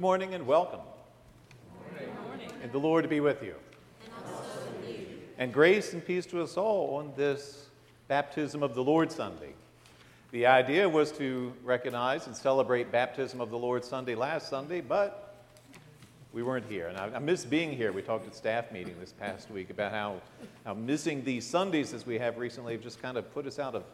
Good morning and welcome. Good morning. And the Lord be with you. And with you. And grace and peace to us all on this Baptism of the Lord Sunday. The idea was to recognize and celebrate Baptism of the Lord Sunday last Sunday, but we weren't here. And I, I miss being here. We talked at staff meeting this past week about how, how missing these Sundays as we have recently have just kind of put us out of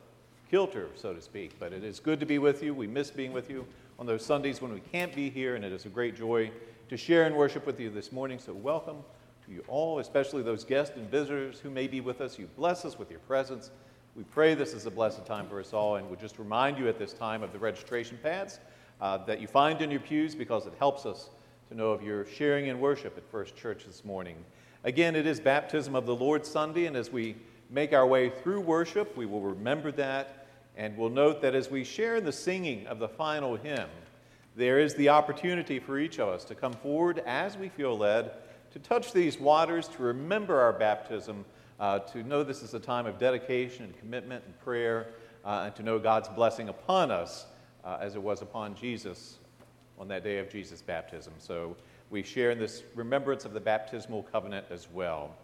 kilter, so to speak. But it is good to be with you. We miss being with you on those Sundays when we can't be here, and it is a great joy to share and worship with you this morning. So, welcome to you all, especially those guests and visitors who may be with us. You bless us with your presence. We pray this is a blessed time for us all, and would just remind you at this time of the registration pads uh, that you find in your pews because it helps us to know if you're sharing in worship at First Church this morning. Again, it is Baptism of the Lord Sunday, and as we make our way through worship, we will remember that, and we'll note that as we share in the singing of the final hymn, there is the opportunity for each of us to come forward as we feel led to touch these waters, to remember our baptism uh, to know this is a time of dedication and commitment and prayer, uh, and to know God's blessing upon us uh, as it was upon Jesus on that day of Jesus' baptism. So we share in this remembrance of the baptismal covenant as well.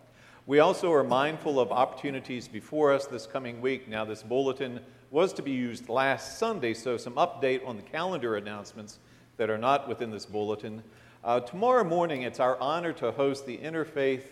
We also are mindful of opportunities before us this coming week. Now, this bulletin was to be used last Sunday, so some update on the calendar announcements that are not within this bulletin. Uh, tomorrow morning, it's our honor to host the interfaith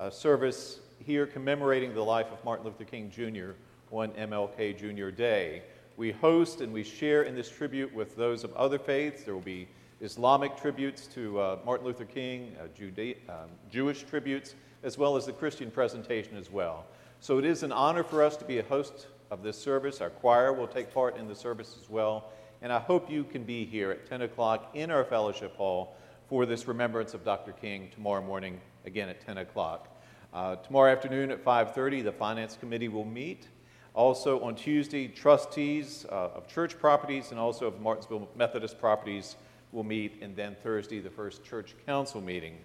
uh, service here commemorating the life of Martin Luther King Jr. on MLK Jr. Day. We host and we share in this tribute with those of other faiths. There will be Islamic tributes to uh, Martin Luther King, uh, um, Jewish tributes, as well as the Christian presentation as well. So it is an honor for us to be a host of this service. Our choir will take part in the service as well. And I hope you can be here at 10 o'clock in our fellowship hall for this remembrance of Dr. King tomorrow morning, again at 10 o'clock. Uh, tomorrow afternoon at 5.30, the Finance Committee will meet. Also on Tuesday, trustees uh, of church properties and also of Martinsville Methodist properties will meet. And then Thursday, the first church council meeting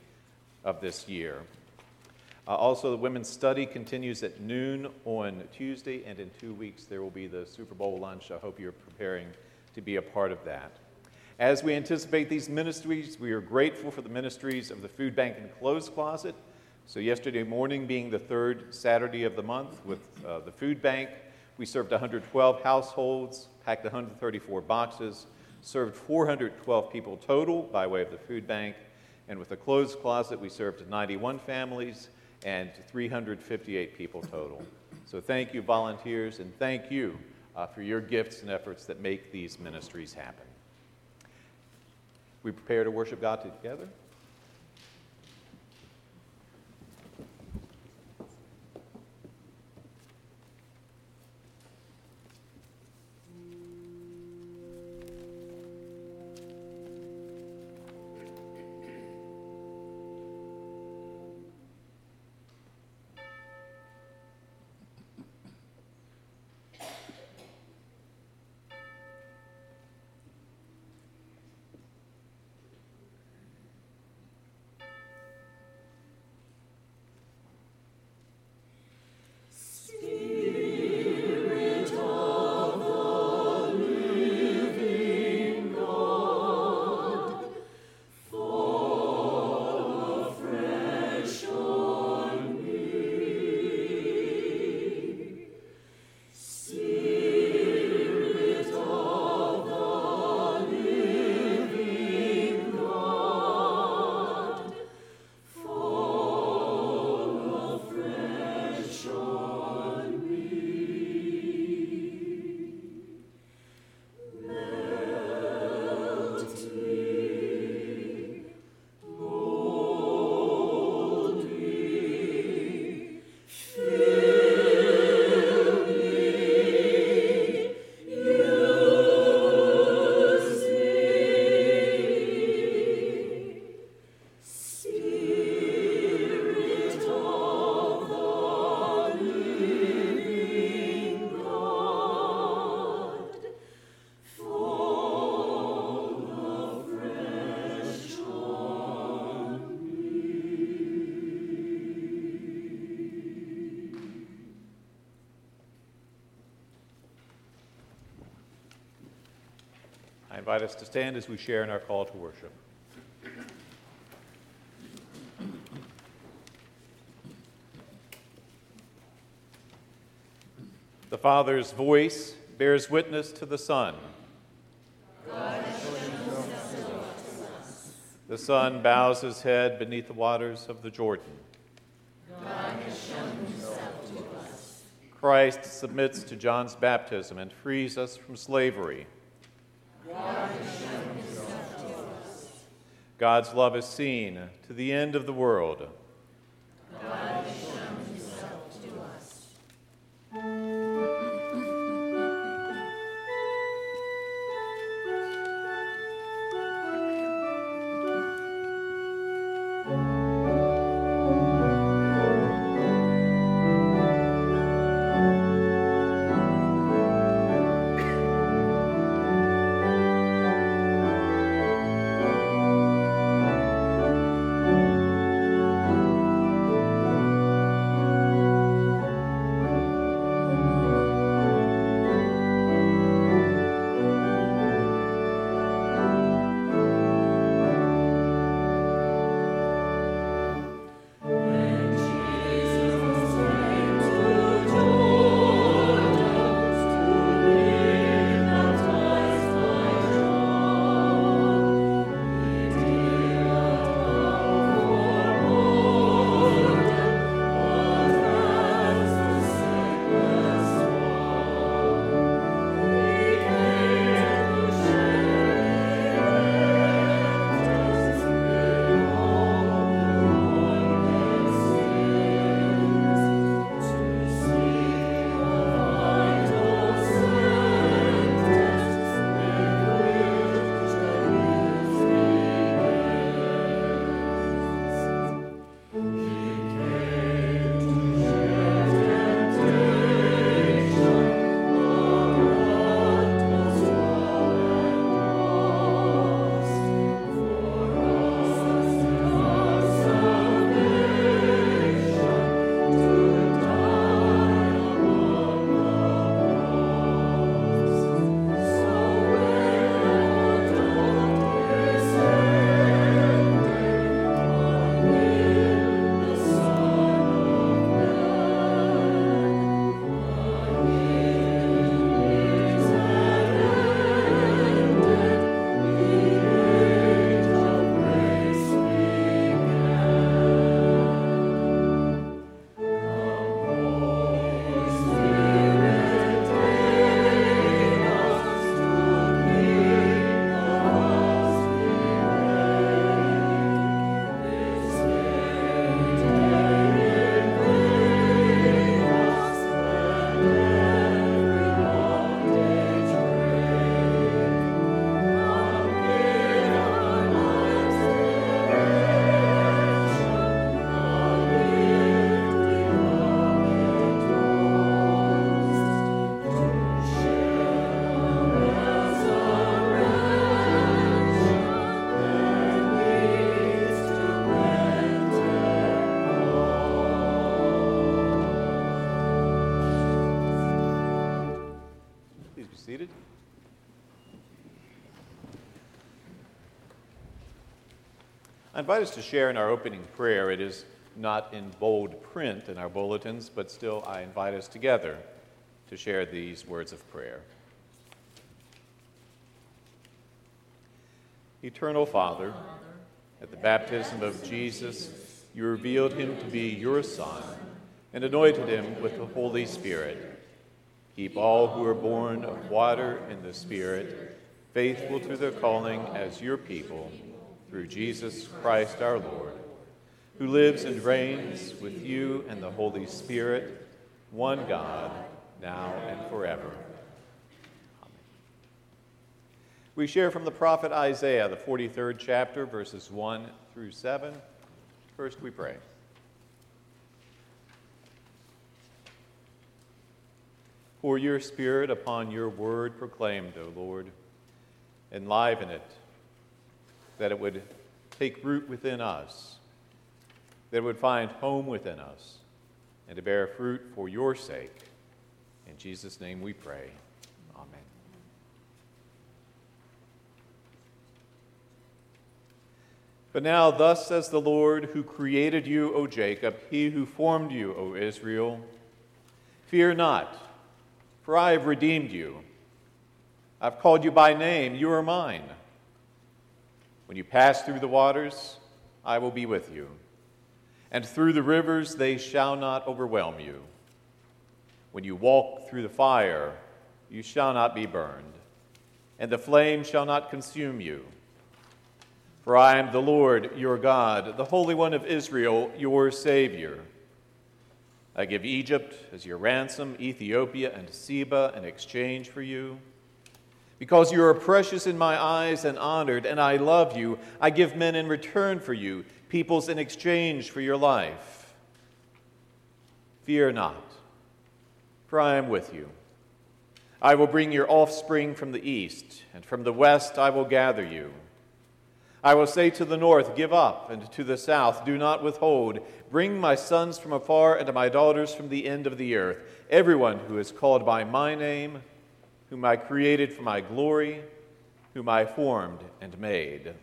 of this year. Uh, also, the women's study continues at noon on Tuesday, and in two weeks there will be the Super Bowl lunch. I hope you're preparing to be a part of that. As we anticipate these ministries, we are grateful for the ministries of the Food Bank and Clothes Closet so, yesterday morning, being the third Saturday of the month, with uh, the food bank, we served 112 households, packed 134 boxes, served 412 people total by way of the food bank, and with the clothes closet, we served 91 families and 358 people total. So, thank you, volunteers, and thank you uh, for your gifts and efforts that make these ministries happen. We prepare to worship God together. invite us to stand as we share in our call to worship. The Father's voice bears witness to the Son. The Son bows his head beneath the waters of the Jordan. Christ submits to John's baptism and frees us from slavery. God's love is seen to the end of the world. I invite us to share in our opening prayer. It is not in bold print in our bulletins, but still I invite us together to share these words of prayer. Eternal Father, at the baptism of Jesus, you revealed him to be your Son and anointed him with the Holy Spirit. Keep all who are born of water and the Spirit faithful to their calling as your people through Jesus Christ our Lord, who lives and reigns with you and the Holy Spirit, one God, now and forever. Amen. We share from the prophet Isaiah, the 43rd chapter, verses 1 through 7. First, we pray. Pour your Spirit upon your word proclaimed, O Lord. Enliven it that it would take root within us, that it would find home within us, and to bear fruit for your sake. In Jesus' name we pray. Amen. But now, thus says the Lord, who created you, O Jacob, he who formed you, O Israel Fear not, for I have redeemed you. I've called you by name, you are mine. When you pass through the waters, I will be with you, and through the rivers, they shall not overwhelm you. When you walk through the fire, you shall not be burned, and the flame shall not consume you. For I am the Lord your God, the Holy One of Israel, your Savior. I give Egypt as your ransom, Ethiopia and Seba in exchange for you. Because you are precious in my eyes and honored, and I love you, I give men in return for you, peoples in exchange for your life. Fear not, for I am with you. I will bring your offspring from the east, and from the west I will gather you. I will say to the north, Give up, and to the south, Do not withhold. Bring my sons from afar and my daughters from the end of the earth, everyone who is called by my name whom I created for my glory, whom I formed and made.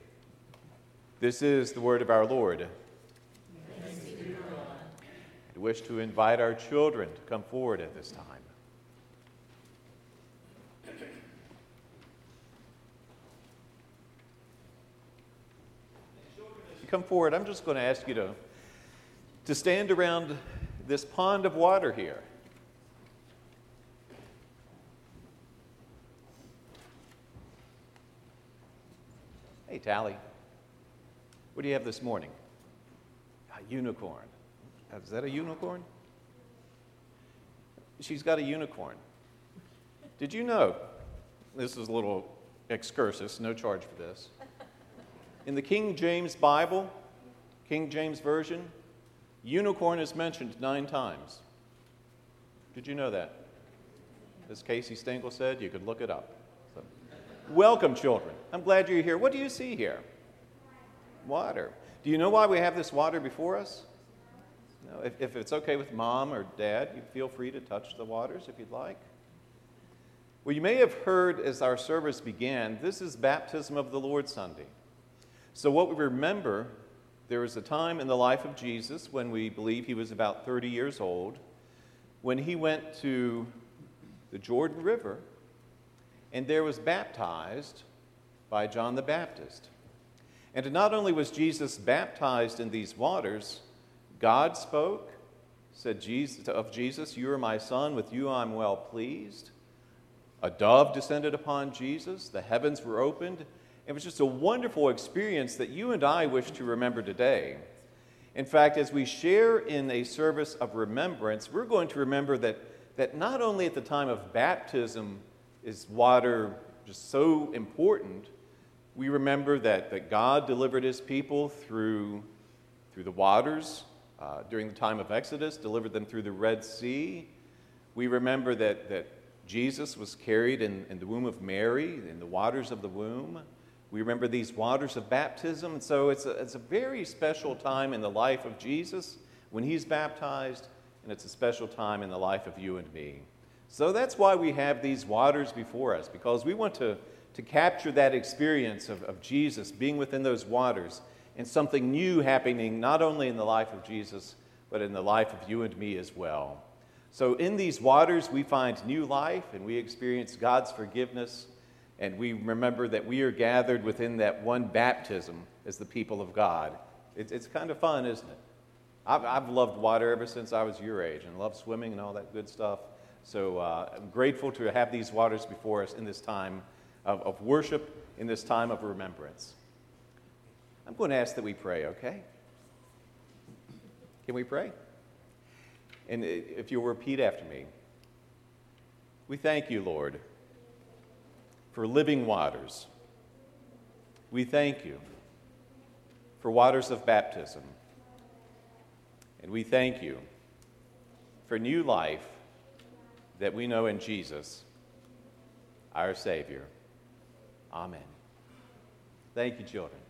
This is the word of our Lord. I wish to invite our children to come forward at this time. Come forward. I'm just going to ask you to, to stand around this pond of water here. Hey, Tally, what do you have this morning? A unicorn. Is that a unicorn? She's got a unicorn. Did you know? This is a little excursus, no charge for this. In the King James Bible, King James Version, unicorn is mentioned nine times. Did you know that? As Casey Stengel said, you could look it up. Welcome, children. I'm glad you're here. What do you see here? Water. Do you know why we have this water before us? No, if, if it's okay with mom or dad, you feel free to touch the waters if you'd like. Well, you may have heard as our service began, this is Baptism of the Lord Sunday. So, what we remember, there was a time in the life of Jesus when we believe he was about 30 years old, when he went to the Jordan River and there was baptized by John the Baptist. And not only was Jesus baptized in these waters, God spoke, said Jesus, of Jesus, You are my son, with you I'm well pleased. A dove descended upon Jesus, the heavens were opened. It was just a wonderful experience that you and I wish to remember today. In fact, as we share in a service of remembrance, we're going to remember that, that not only at the time of baptism is water just so important? We remember that, that God delivered his people through, through the waters uh, during the time of Exodus, delivered them through the Red Sea. We remember that, that Jesus was carried in, in the womb of Mary, in the waters of the womb. We remember these waters of baptism. And so it's a, it's a very special time in the life of Jesus when he's baptized, and it's a special time in the life of you and me. So that's why we have these waters before us, because we want to, to capture that experience of, of Jesus being within those waters and something new happening not only in the life of Jesus, but in the life of you and me as well. So in these waters, we find new life and we experience God's forgiveness, and we remember that we are gathered within that one baptism as the people of God. It's, it's kind of fun, isn't it? I've, I've loved water ever since I was your age and loved swimming and all that good stuff. So uh, I'm grateful to have these waters before us in this time of, of worship, in this time of remembrance. I'm going to ask that we pray, okay? Can we pray? And if you'll repeat after me, we thank you, Lord, for living waters. We thank you for waters of baptism. And we thank you for new life that we know in Jesus, our Savior. Amen. Thank you, children.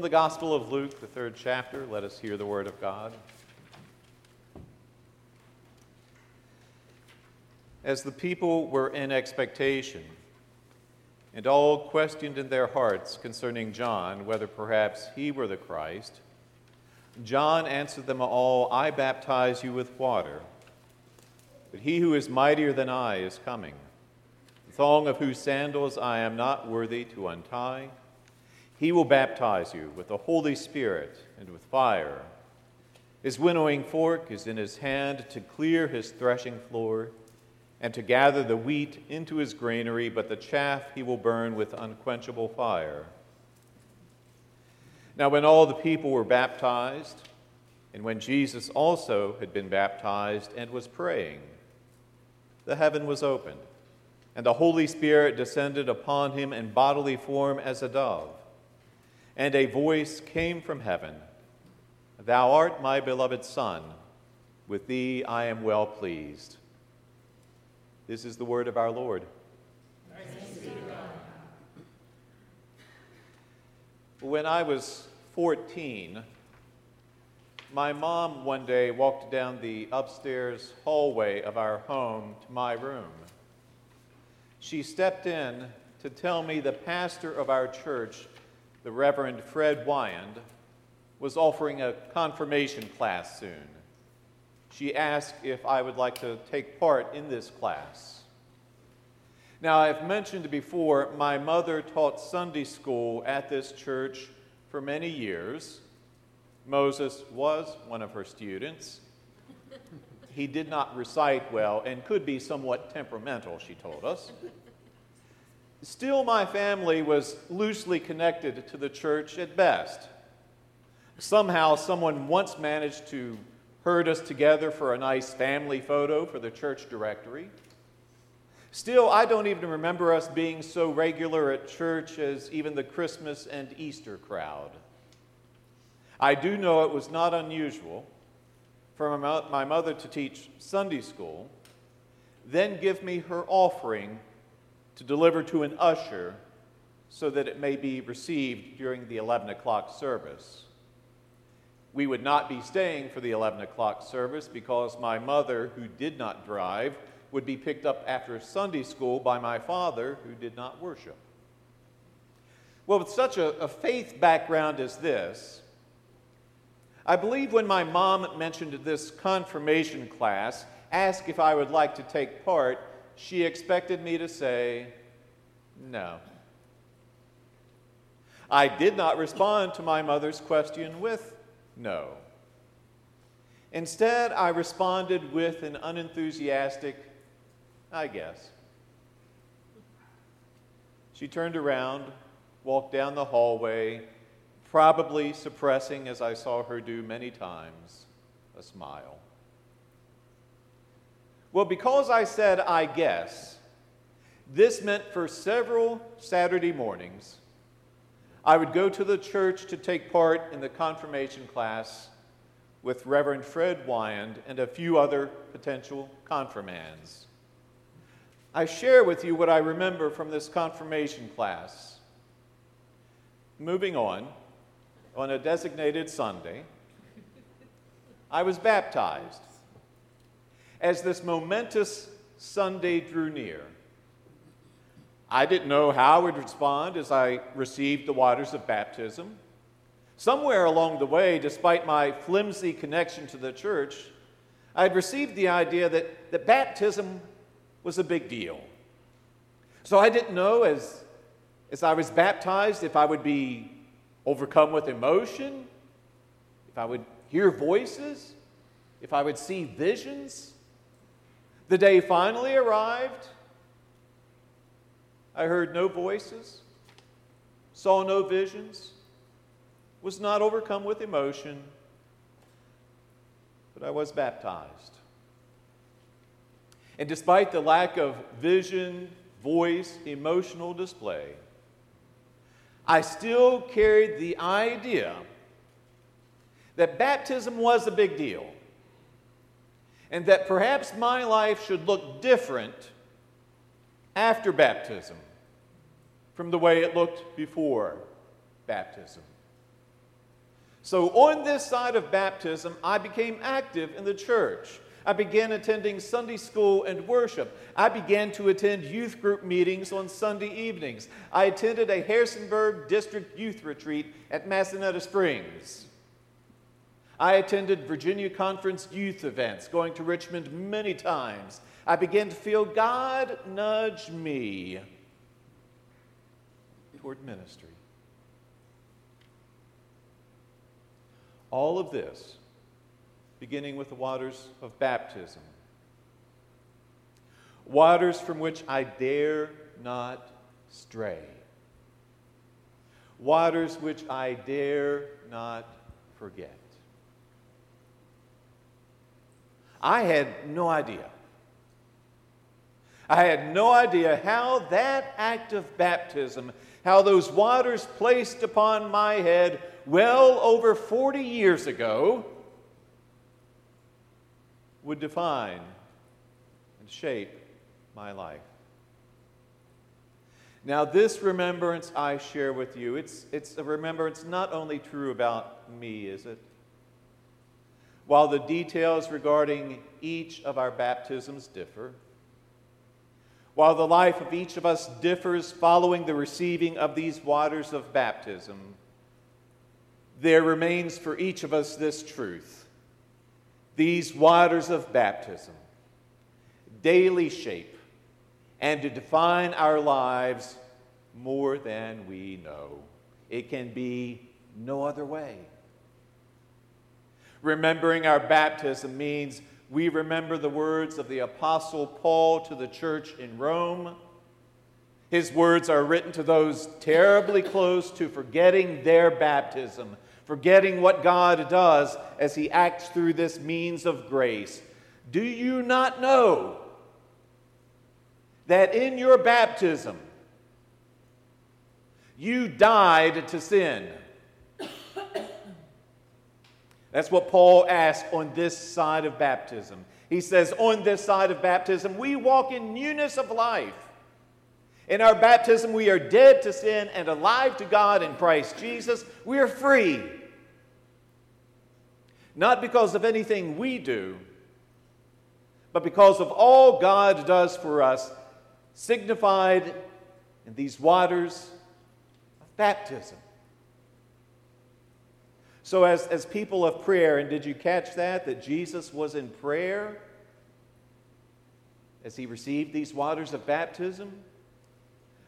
From the Gospel of Luke, the third chapter, let us hear the word of God. As the people were in expectation, and all questioned in their hearts concerning John whether perhaps he were the Christ, John answered them all, I baptize you with water, but he who is mightier than I is coming, the thong of whose sandals I am not worthy to untie. He will baptize you with the Holy Spirit and with fire. His winnowing fork is in his hand to clear his threshing floor and to gather the wheat into his granary, but the chaff he will burn with unquenchable fire. Now, when all the people were baptized, and when Jesus also had been baptized and was praying, the heaven was opened, and the Holy Spirit descended upon him in bodily form as a dove and a voice came from heaven Thou art my beloved Son, with thee I am well pleased. This is the word of our Lord. When I was 14, my mom one day walked down the upstairs hallway of our home to my room. She stepped in to tell me the pastor of our church the Reverend Fred Wyand, was offering a confirmation class soon. She asked if I would like to take part in this class. Now, I've mentioned before, my mother taught Sunday school at this church for many years. Moses was one of her students. He did not recite well and could be somewhat temperamental, she told us. Still, my family was loosely connected to the church at best. Somehow, someone once managed to herd us together for a nice family photo for the church directory. Still, I don't even remember us being so regular at church as even the Christmas and Easter crowd. I do know it was not unusual for my mother to teach Sunday school, then give me her offering to deliver to an usher so that it may be received during the 11 o'clock service. We would not be staying for the 11 o'clock service because my mother, who did not drive, would be picked up after Sunday school by my father, who did not worship. Well, with such a, a faith background as this, I believe when my mom mentioned this confirmation class, asked if I would like to take part, she expected me to say, no. I did not respond to my mother's question with no. Instead, I responded with an unenthusiastic, I guess. She turned around, walked down the hallway, probably suppressing, as I saw her do many times, a smile. Well, because I said, I guess, this meant for several Saturday mornings, I would go to the church to take part in the confirmation class with Reverend Fred Wyand and a few other potential confirmands. I share with you what I remember from this confirmation class. Moving on, on a designated Sunday, I was baptized as this momentous Sunday drew near. I didn't know how I would respond as I received the waters of baptism. Somewhere along the way, despite my flimsy connection to the church, I had received the idea that, that baptism was a big deal. So I didn't know as, as I was baptized if I would be overcome with emotion, if I would hear voices, if I would see visions. The day finally arrived. I heard no voices, saw no visions, was not overcome with emotion, but I was baptized. And despite the lack of vision, voice, emotional display, I still carried the idea that baptism was a big deal and that perhaps my life should look different after baptism from the way it looked before baptism. So, on this side of baptism, I became active in the church. I began attending Sunday school and worship. I began to attend youth group meetings on Sunday evenings. I attended a Harrisonburg District youth retreat at Massanetta Springs. I attended Virginia Conference youth events, going to Richmond many times. I began to feel God nudge me toward ministry. All of this beginning with the waters of baptism. Waters from which I dare not stray. Waters which I dare not forget. I had no idea. I had no idea how that act of baptism, how those waters placed upon my head well over 40 years ago, would define and shape my life. Now, this remembrance I share with you, it's, it's a remembrance not only true about me, is it? While the details regarding each of our baptisms differ, while the life of each of us differs following the receiving of these waters of baptism, there remains for each of us this truth. These waters of baptism daily shape and to define our lives more than we know. It can be no other way. Remembering our baptism means we remember the words of the Apostle Paul to the church in Rome. His words are written to those terribly close to forgetting their baptism, forgetting what God does as He acts through this means of grace. Do you not know that in your baptism you died to sin? That's what Paul asks on this side of baptism. He says, On this side of baptism, we walk in newness of life. In our baptism, we are dead to sin and alive to God in Christ Jesus. We are free. Not because of anything we do, but because of all God does for us, signified in these waters of baptism. So, as, as people of prayer, and did you catch that? That Jesus was in prayer as he received these waters of baptism?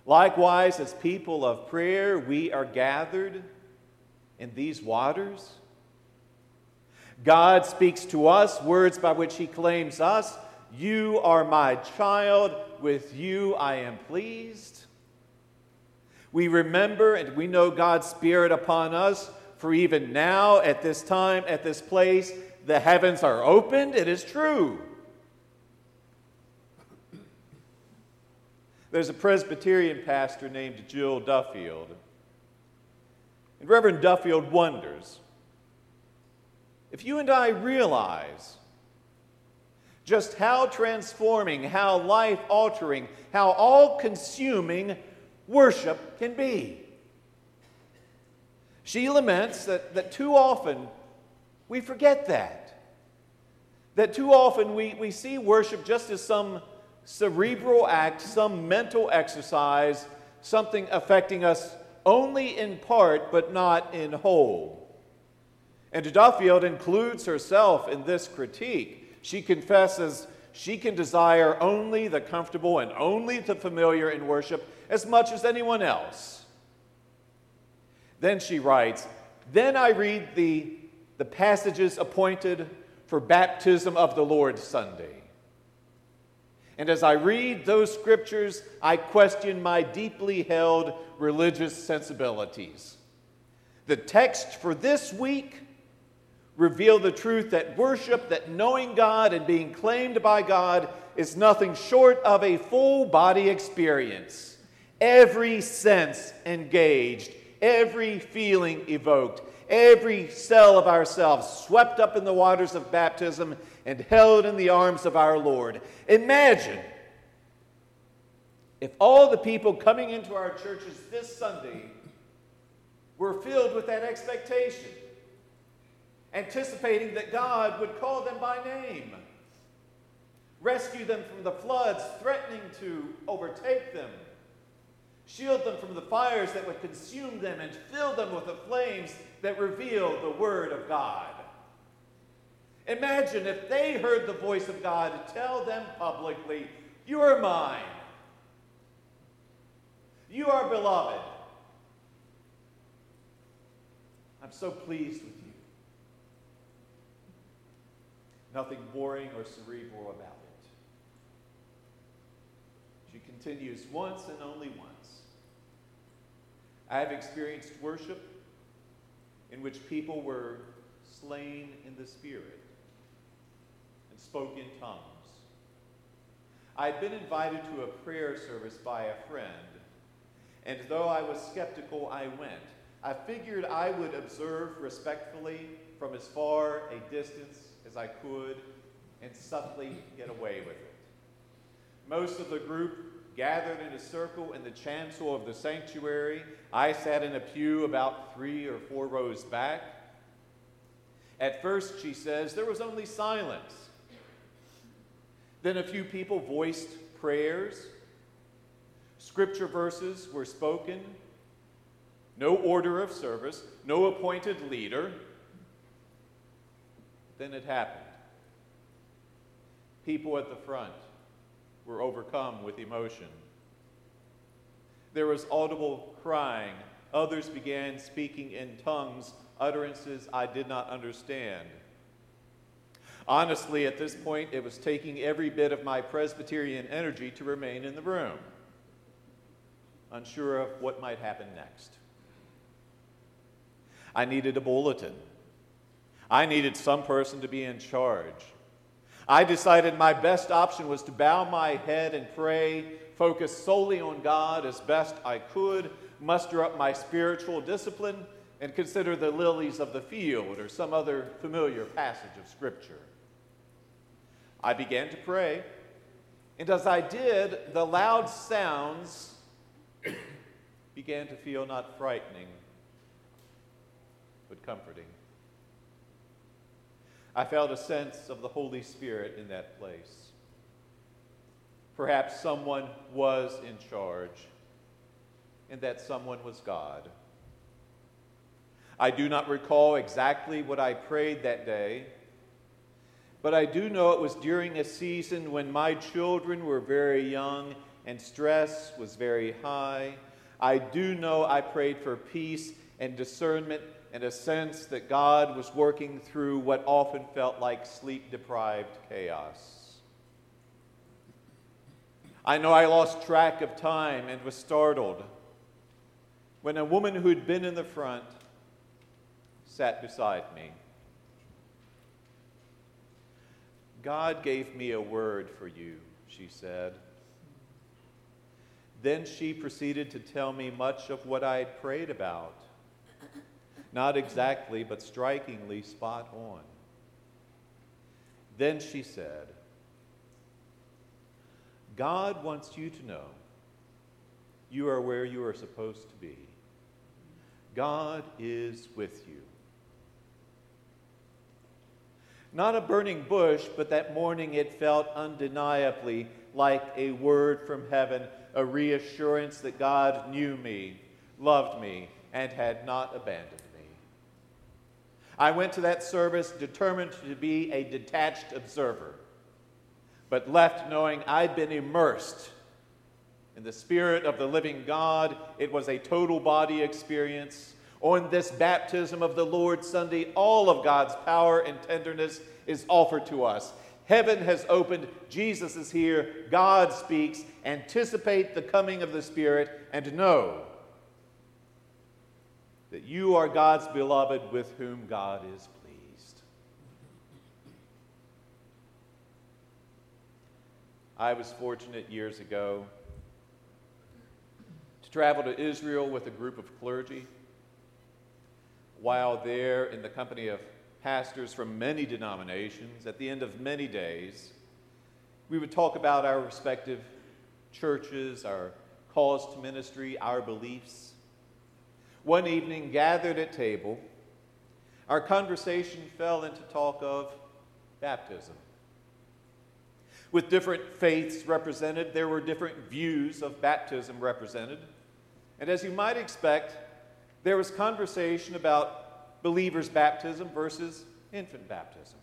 Likewise, as people of prayer, we are gathered in these waters. God speaks to us words by which he claims us You are my child, with you I am pleased. We remember and we know God's Spirit upon us for even now, at this time, at this place, the heavens are opened. It is true. There's a Presbyterian pastor named Jill Duffield. And Reverend Duffield wonders if you and I realize just how transforming, how life altering, how all consuming worship can be. She laments that, that too often we forget that. That too often we, we see worship just as some cerebral act, some mental exercise, something affecting us only in part but not in whole. And Duffield includes herself in this critique. She confesses she can desire only the comfortable and only the familiar in worship as much as anyone else. Then she writes, Then I read the, the passages appointed for baptism of the Lord Sunday. And as I read those scriptures, I question my deeply held religious sensibilities. The text for this week reveal the truth that worship, that knowing God and being claimed by God is nothing short of a full body experience. Every sense engaged, every feeling evoked, every cell of ourselves swept up in the waters of baptism and held in the arms of our Lord. Imagine if all the people coming into our churches this Sunday were filled with that expectation. anticipating that God would call them by name, rescue them from the floods threatening to overtake them, shield them from the fires that would consume them, and fill them with the flames that reveal the Word of God. Imagine if they heard the voice of God tell them publicly, You are mine. You are beloved. I'm so pleased with you. Nothing boring or cerebral about it. She continues, Once and only once. I have experienced worship in which people were slain in the Spirit and spoke in tongues. I had been invited to a prayer service by a friend and though I was skeptical, I went. I figured I would observe respectfully from as far a distance as I could and subtly get away with it. Most of the group gathered in a circle in the chancel of the sanctuary. I sat in a pew about three or four rows back. At first, she says, there was only silence. Then a few people voiced prayers. Scripture verses were spoken, no order of service, no appointed leader. Then it happened. People at the front were overcome with emotion. There was audible crying. Others began speaking in tongues, utterances I did not understand. Honestly, at this point, it was taking every bit of my Presbyterian energy to remain in the room unsure of what might happen next. I needed a bulletin. I needed some person to be in charge. I decided my best option was to bow my head and pray, focus solely on God as best I could, muster up my spiritual discipline, and consider the lilies of the field or some other familiar passage of Scripture. I began to pray, and as I did, the loud sounds began to feel not frightening, but comforting. I felt a sense of the Holy Spirit in that place. Perhaps someone was in charge, and that someone was God. I do not recall exactly what I prayed that day, but I do know it was during a season when my children were very young and stress was very high I do know I prayed for peace and discernment and a sense that God was working through what often felt like sleep deprived chaos. I know I lost track of time and was startled when a woman who'd been in the front sat beside me. God gave me a word for you, she said. Then she proceeded to tell me much of what I had prayed about. Not exactly, but strikingly spot on. Then she said, God wants you to know you are where you are supposed to be. God is with you. Not a burning bush, but that morning it felt undeniably like a word from heaven a reassurance that God knew me, loved me, and had not abandoned me. I went to that service determined to be a detached observer, but left knowing I'd been immersed in the Spirit of the living God. It was a total body experience. On this baptism of the Lord Sunday, all of God's power and tenderness is offered to us. Heaven has opened. Jesus is here. God speaks. Anticipate the coming of the Spirit and know that you are God's beloved with whom God is pleased. I was fortunate years ago to travel to Israel with a group of clergy. While there, in the company of pastors from many denominations, at the end of many days, we would talk about our respective churches, our calls to ministry, our beliefs. One evening, gathered at table, our conversation fell into talk of baptism. With different faiths represented, there were different views of baptism represented. And as you might expect, there was conversation about believers' baptism versus infant baptism.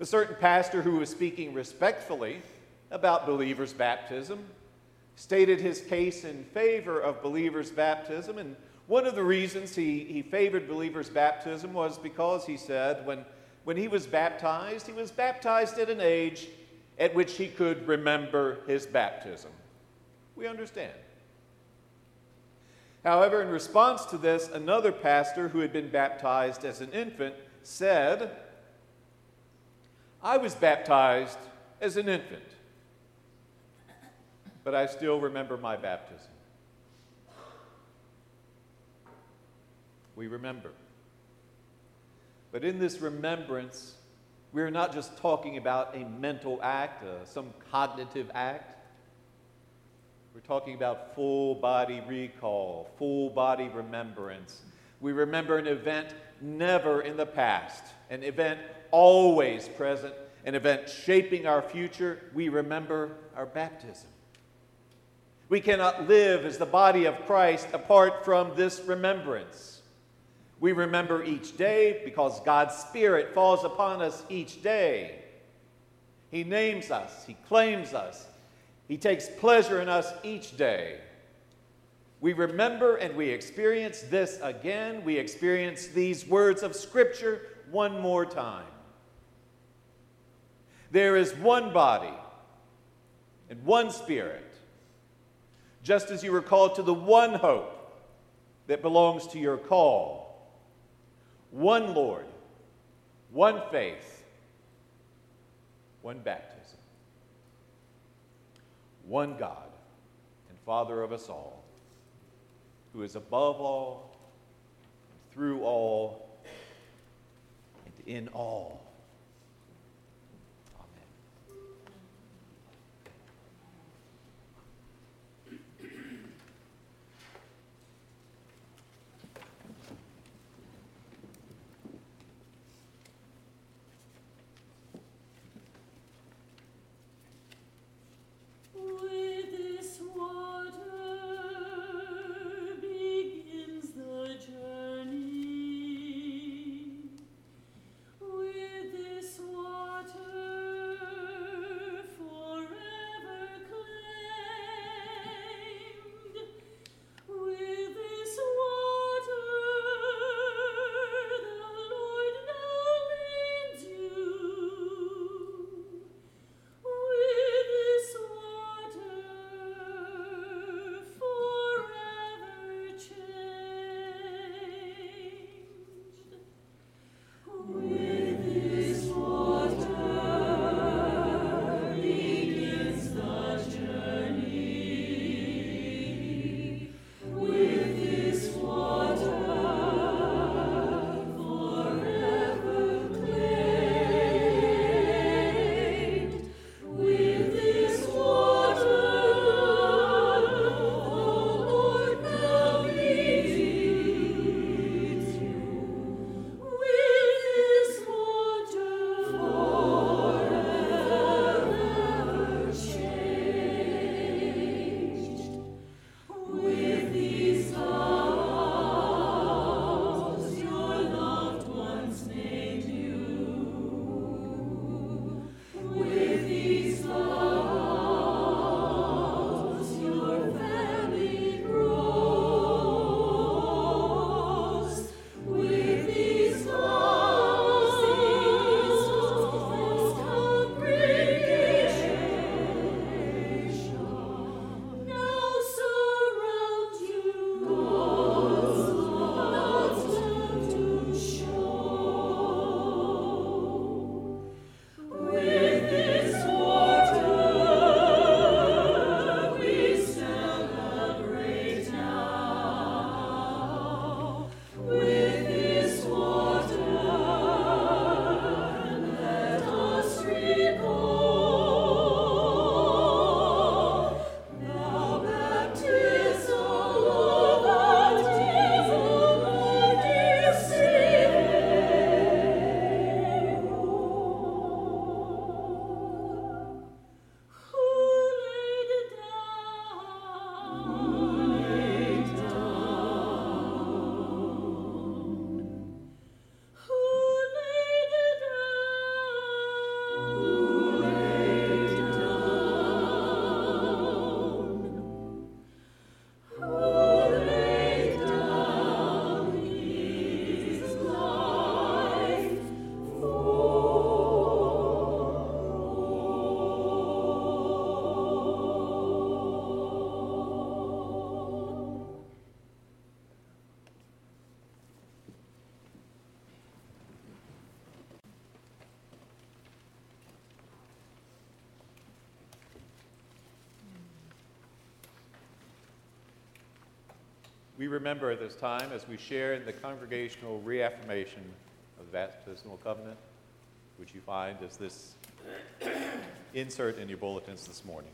A certain pastor who was speaking respectfully about believers' baptism stated his case in favor of believers' baptism. And one of the reasons he, he favored believers' baptism was because he said when, when he was baptized, he was baptized at an age at which he could remember his baptism. We understand. However, in response to this, another pastor who had been baptized as an infant said, I was baptized as an infant, but I still remember my baptism. We remember. But in this remembrance, we're not just talking about a mental act, uh, some cognitive act. We're talking about full body recall, full body remembrance. We remember an event never in the past, an event always present, an event shaping our future. We remember our baptism. We cannot live as the body of Christ apart from this remembrance. We remember each day because God's Spirit falls upon us each day. He names us, He claims us, He takes pleasure in us each day. We remember and we experience this again. We experience these words of Scripture one more time. There is one body and one Spirit, just as you were called to the one hope that belongs to your call one Lord, one faith, one baptism, one God and Father of us all, who is above all, through all, and in all. We remember at this time as we share in the congregational reaffirmation of the baptismal covenant, which you find as this insert in your bulletins this morning.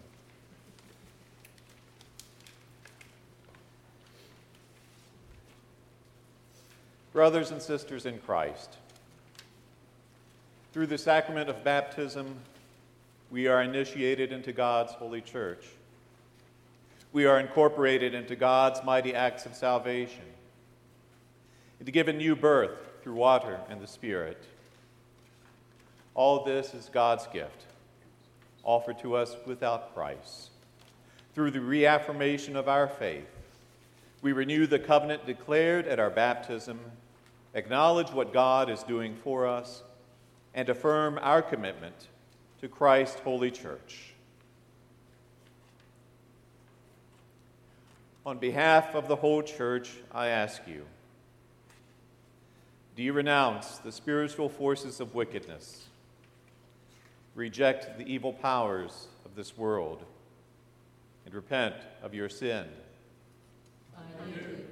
Brothers and sisters in Christ, through the sacrament of baptism, we are initiated into God's holy church. We are incorporated into God's mighty acts of salvation, and to give a new birth through water and the Spirit. All this is God's gift, offered to us without price. Through the reaffirmation of our faith, we renew the covenant declared at our baptism, acknowledge what God is doing for us, and affirm our commitment to Christ's holy church. On behalf of the whole church, I ask you do you renounce the spiritual forces of wickedness? Reject the evil powers of this world and repent of your sin? I do.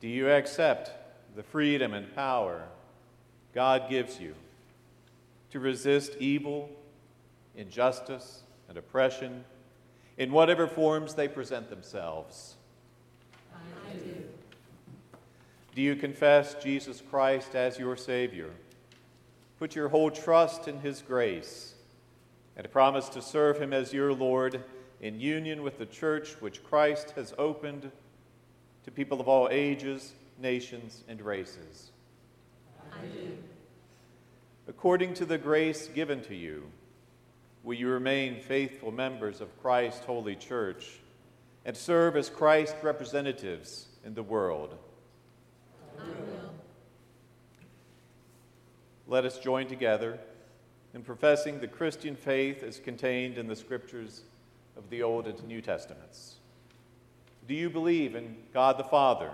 Do you accept the freedom and power God gives you to resist evil, injustice, and oppression in whatever forms they present themselves? I do. Do you confess Jesus Christ as your Savior? Put your whole trust in His grace and promise to serve Him as your Lord in union with the church which Christ has opened to people of all ages, nations, and races. I do. According to the grace given to you, will you remain faithful members of Christ's holy church and serve as Christ's representatives in the world? Let us join together in professing the Christian faith as contained in the scriptures of the Old and New Testaments. Do you believe in God the Father?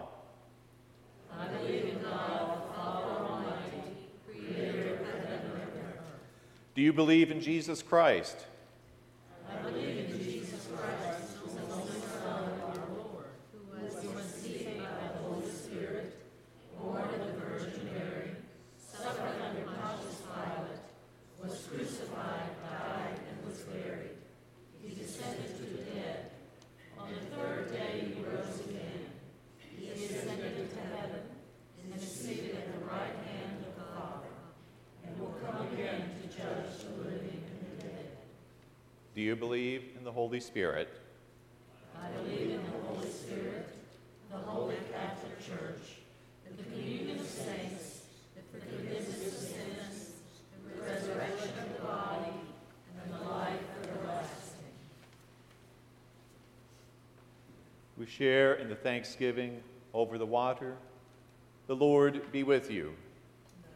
I believe in God the Father Almighty, creator of heaven and earth. Do you believe in Jesus Christ? I believe in Jesus Christ, the only Son of our Lord, who was conceived by the Holy Spirit, born of the Virgin Mary, suffered under Pontius Pilate, was crucified, died, and was buried. He descended to the dead. On the third day he rose again. He ascended into heaven and is seated at the right hand of the Father, and will come again to judge the living and the dead. Do you believe in the Holy Spirit? I believe in the Holy Spirit, the Holy Catholic Church, the communion of saints, the forgiveness of sins, the resurrection of the body, and the life everlasting. We share in the thanksgiving over the water the Lord be with you.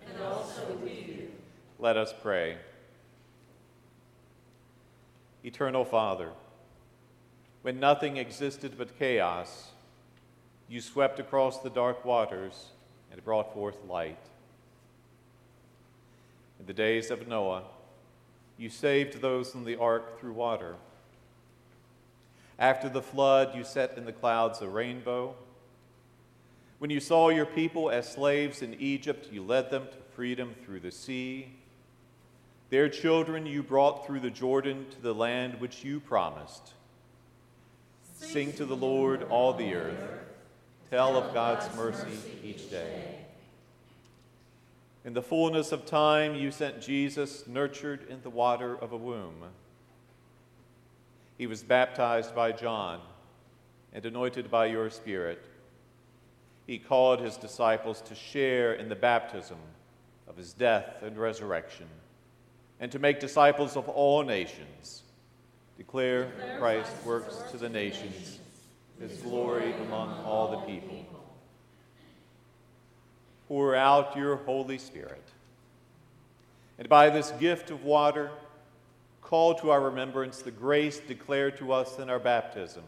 And also with you. Let us pray. Eternal Father, when nothing existed but chaos, you swept across the dark waters and brought forth light. In the days of Noah, you saved those in the ark through water. After the flood, you set in the clouds a rainbow when you saw your people as slaves in Egypt, you led them to freedom through the sea. Their children you brought through the Jordan to the land which you promised. Sing to the Lord, all the earth. Tell of God's mercy each day. In the fullness of time, you sent Jesus, nurtured in the water of a womb. He was baptized by John and anointed by your Spirit he called his disciples to share in the baptism of his death and resurrection, and to make disciples of all nations. Declare Christ's works to the nations, his glory among all the people. Pour out your Holy Spirit, and by this gift of water, call to our remembrance the grace declared to us in our baptism.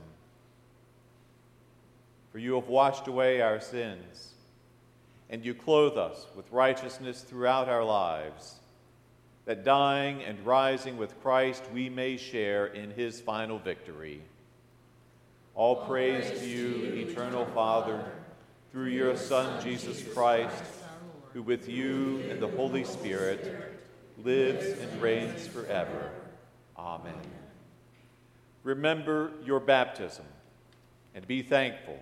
For you have washed away our sins, and you clothe us with righteousness throughout our lives, that dying and rising with Christ we may share in his final victory. All praise to you, eternal Father, through your Son, Jesus Christ, who with you and the Holy Spirit lives and reigns forever. Amen. Remember your baptism and be thankful.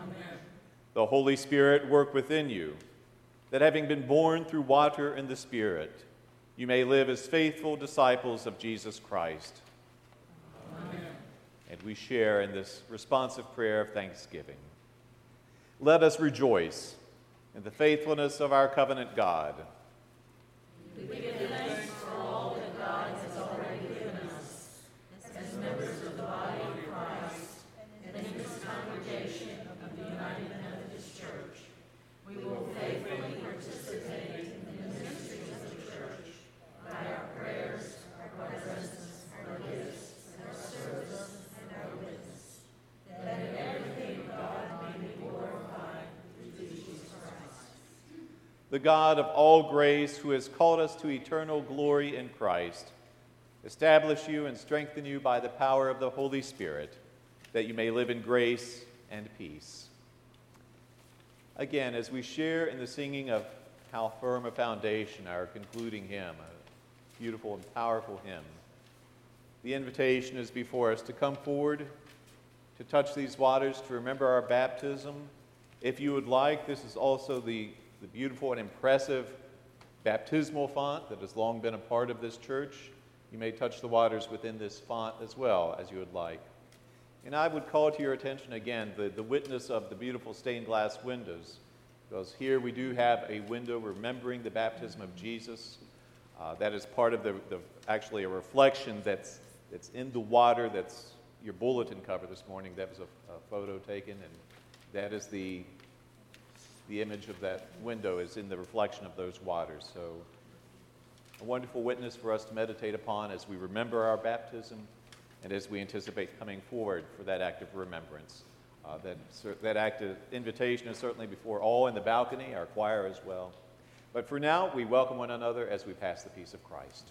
Amen. The Holy Spirit work within you, that having been born through water and the Spirit, you may live as faithful disciples of Jesus Christ. Amen. And we share in this responsive prayer of thanksgiving. Let us rejoice in the faithfulness of our covenant God. We give thanks for all that God has already given us as members of the body of Christ and in this congregation of the United Methodist Church. We will faithfully participate in the mysteries of the church by our prayers, our presence, our gifts, our service, and our witness, that in everything God may be glorified through Jesus Christ. The God of all grace, who has called us to eternal glory in Christ, establish you and strengthen you by the power of the Holy Spirit, that you may live in grace and peace. Again, as we share in the singing of How Firm a Foundation, our concluding hymn, a beautiful and powerful hymn, the invitation is before us to come forward, to touch these waters, to remember our baptism. If you would like, this is also the, the beautiful and impressive baptismal font that has long been a part of this church. You may touch the waters within this font as well as you would like. And I would call to your attention again the, the witness of the beautiful stained glass windows, because here we do have a window remembering the baptism of Jesus. Uh, that is part of the, the, actually a reflection that's, that's in the water that's your bulletin cover this morning. That was a, a photo taken, and that is the, the image of that window is in the reflection of those waters. So a wonderful witness for us to meditate upon as we remember our baptism and as we anticipate coming forward for that act of remembrance. Uh, that, that act of invitation is certainly before all in the balcony, our choir as well. But for now, we welcome one another as we pass the peace of Christ.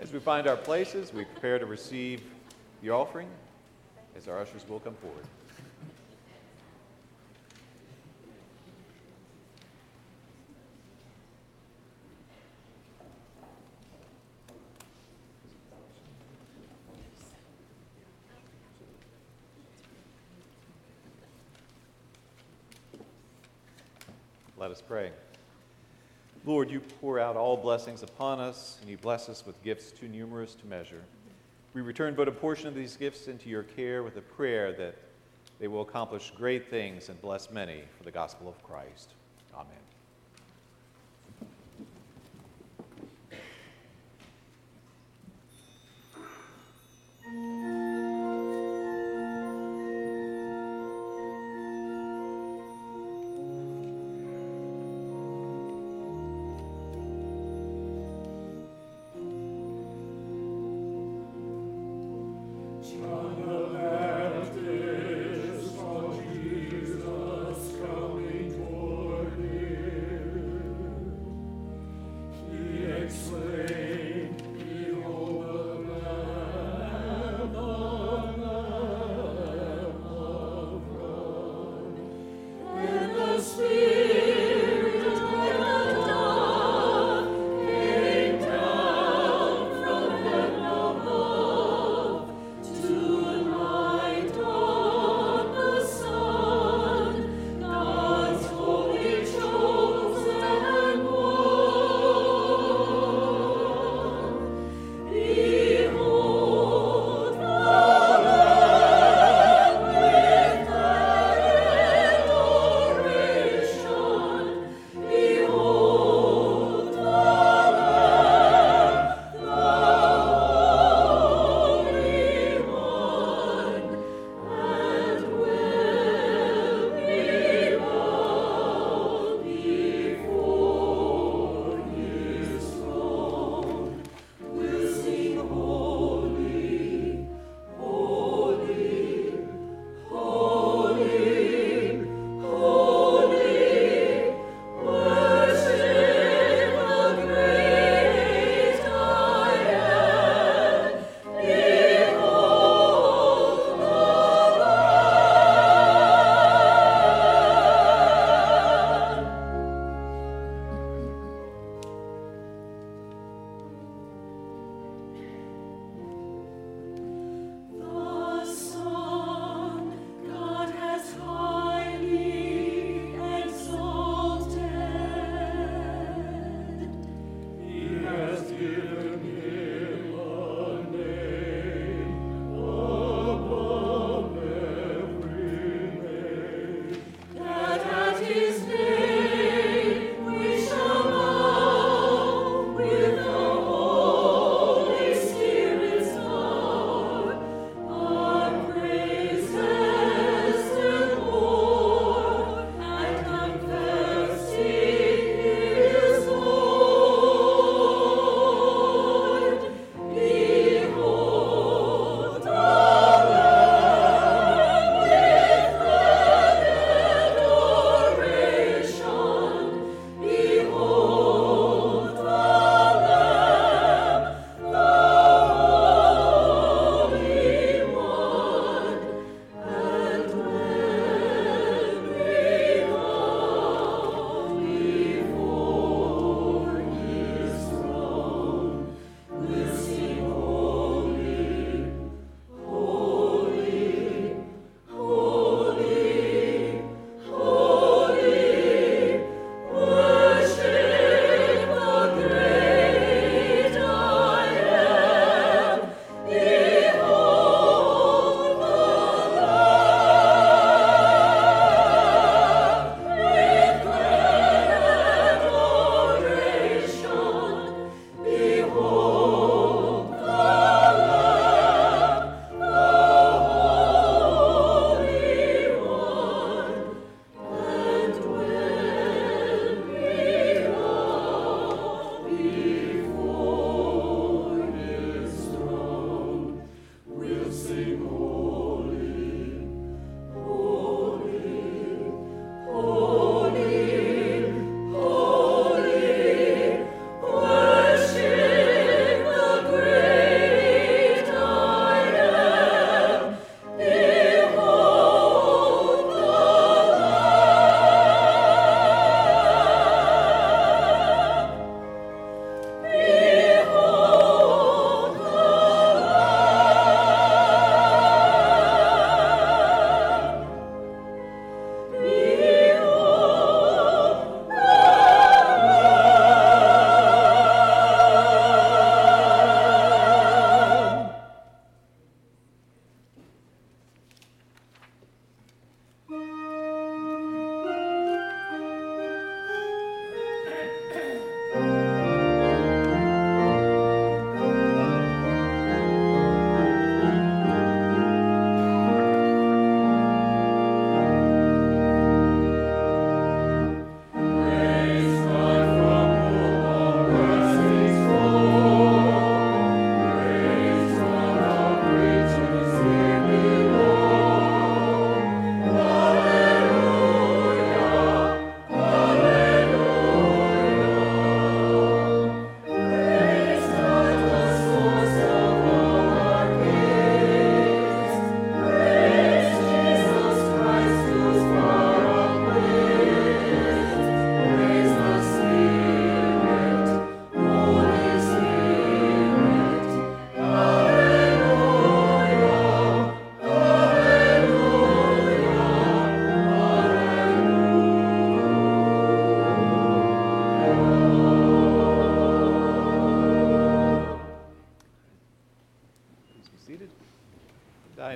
As we find our places, we prepare to receive the offering as our ushers will come forward. Let us pray. Lord, you pour out all blessings upon us, and you bless us with gifts too numerous to measure. We return but a portion of these gifts into your care with a prayer that they will accomplish great things and bless many for the gospel of Christ. Amen.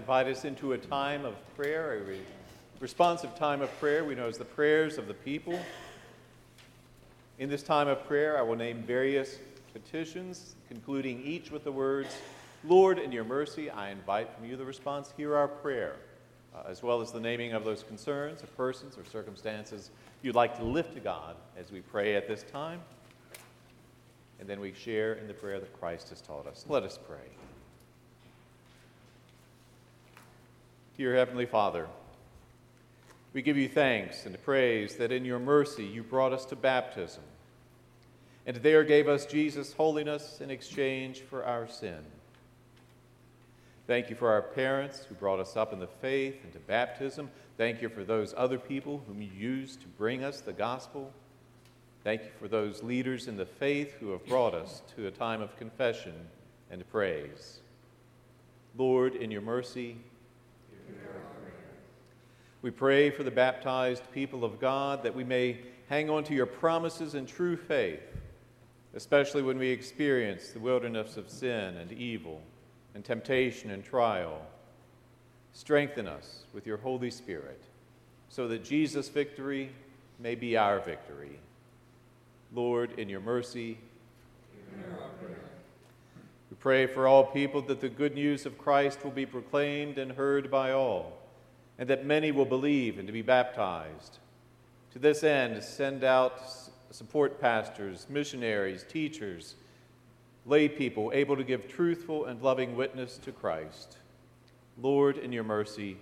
Invite us into a time of prayer, a re- responsive time of prayer we know as the prayers of the people. In this time of prayer, I will name various petitions, concluding each with the words, Lord, in your mercy, I invite from you the response, hear our prayer, uh, as well as the naming of those concerns of persons or circumstances you'd like to lift to God as we pray at this time. And then we share in the prayer that Christ has taught us. Let us pray. Dear Heavenly Father, we give you thanks and praise that in your mercy you brought us to baptism and there gave us Jesus' holiness in exchange for our sin. Thank you for our parents who brought us up in the faith and to baptism. Thank you for those other people whom you used to bring us the gospel. Thank you for those leaders in the faith who have brought us to a time of confession and praise. Lord, in your mercy, we pray for the baptized people of God that we may hang on to your promises in true faith, especially when we experience the wilderness of sin and evil and temptation and trial. Strengthen us with your Holy Spirit so that Jesus' victory may be our victory. Lord, in your mercy, we pray for all people that the good news of Christ will be proclaimed and heard by all, and that many will believe and to be baptized. To this end, send out support pastors, missionaries, teachers, lay people able to give truthful and loving witness to Christ. Lord, in your mercy,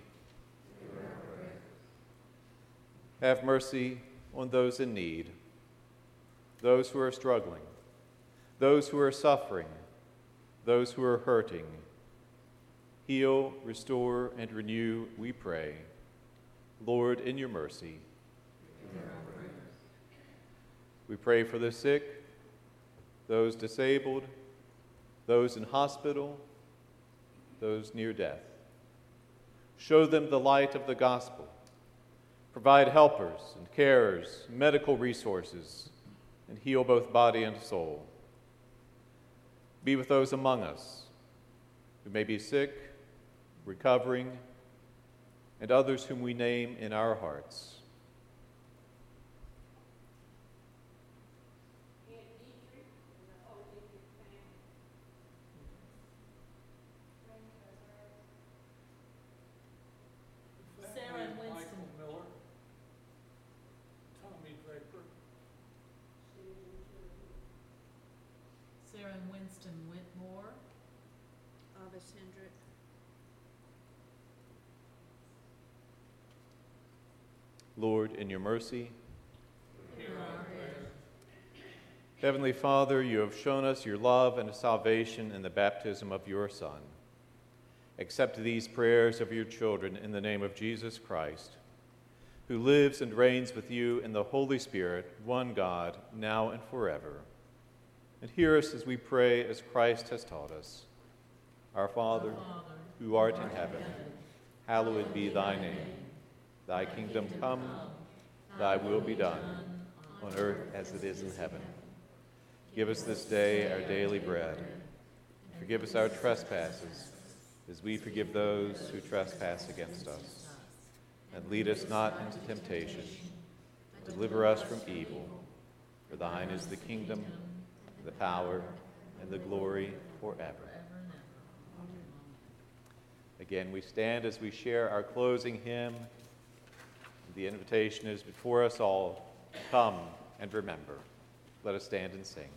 have mercy on those in need, those who are struggling, those who are suffering, those who are hurting. Heal, restore, and renew, we pray. Lord, in your mercy. We pray for the sick, those disabled, those in hospital, those near death. Show them the light of the gospel. Provide helpers and carers, medical resources, and heal both body and soul. Be with those among us who may be sick, recovering, and others whom we name in our hearts. Lord, in your mercy. Heavenly Father, you have shown us your love and salvation in the baptism of your Son. Accept these prayers of your children in the name of Jesus Christ, who lives and reigns with you in the Holy Spirit, one God, now and forever. And hear us as we pray as Christ has taught us. Our Father, who art in heaven, hallowed be thy name. Thy kingdom come, thy will be done, on earth as it is in heaven. Give us this day our daily bread. Forgive us our trespasses, as we forgive those who trespass against us. And lead us not into temptation. Deliver us from evil. For thine is the kingdom, the power, and the glory forever. Again, we stand as we share our closing hymn. The invitation is before us all. Come and remember. Let us stand and sing.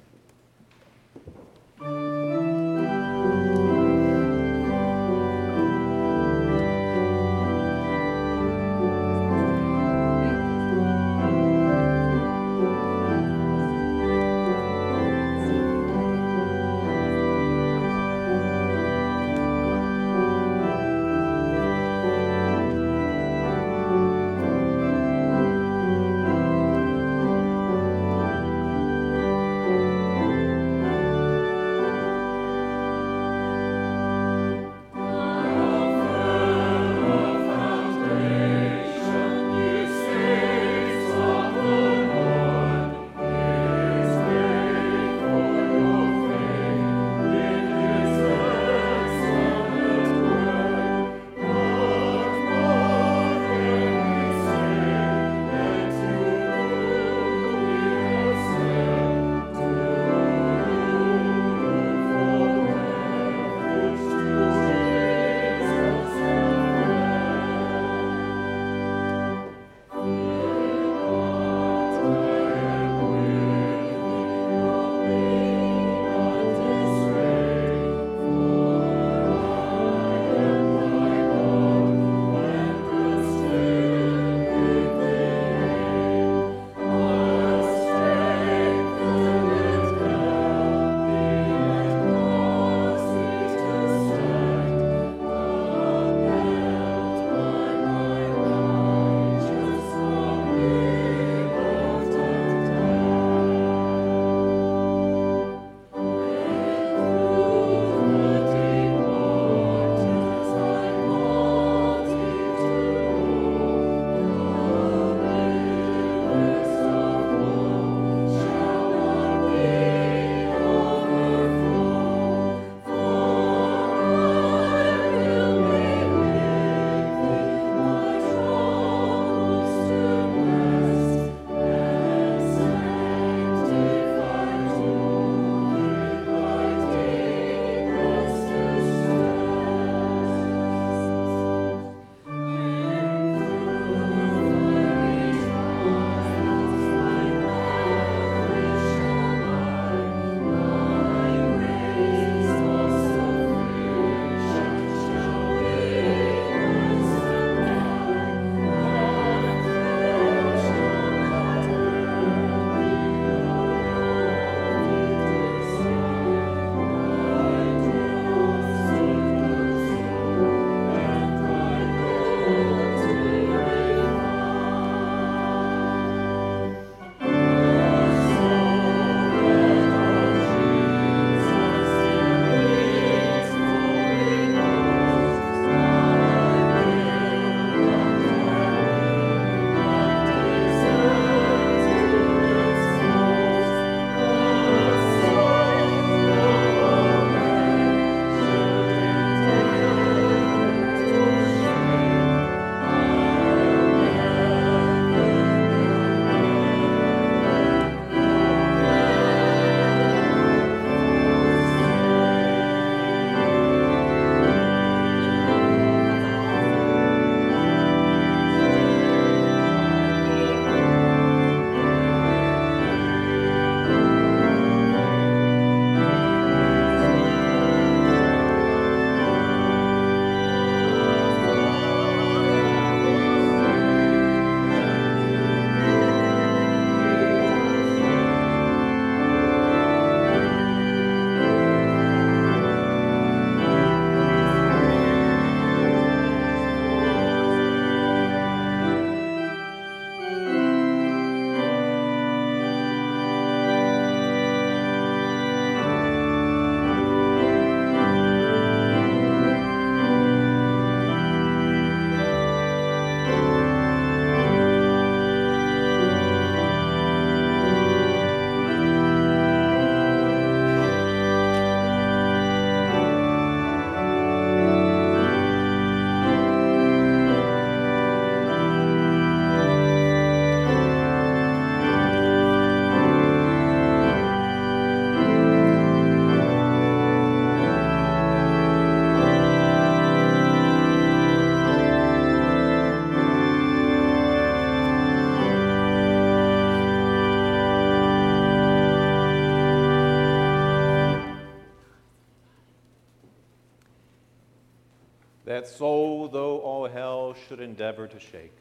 that soul, though all hell should endeavor to shake,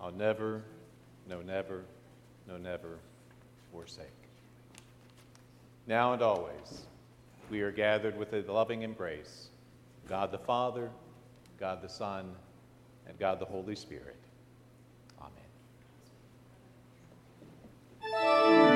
I'll never, no, never, no, never forsake. Now and always, we are gathered with a loving embrace God the Father, God the Son, and God the Holy Spirit. Amen.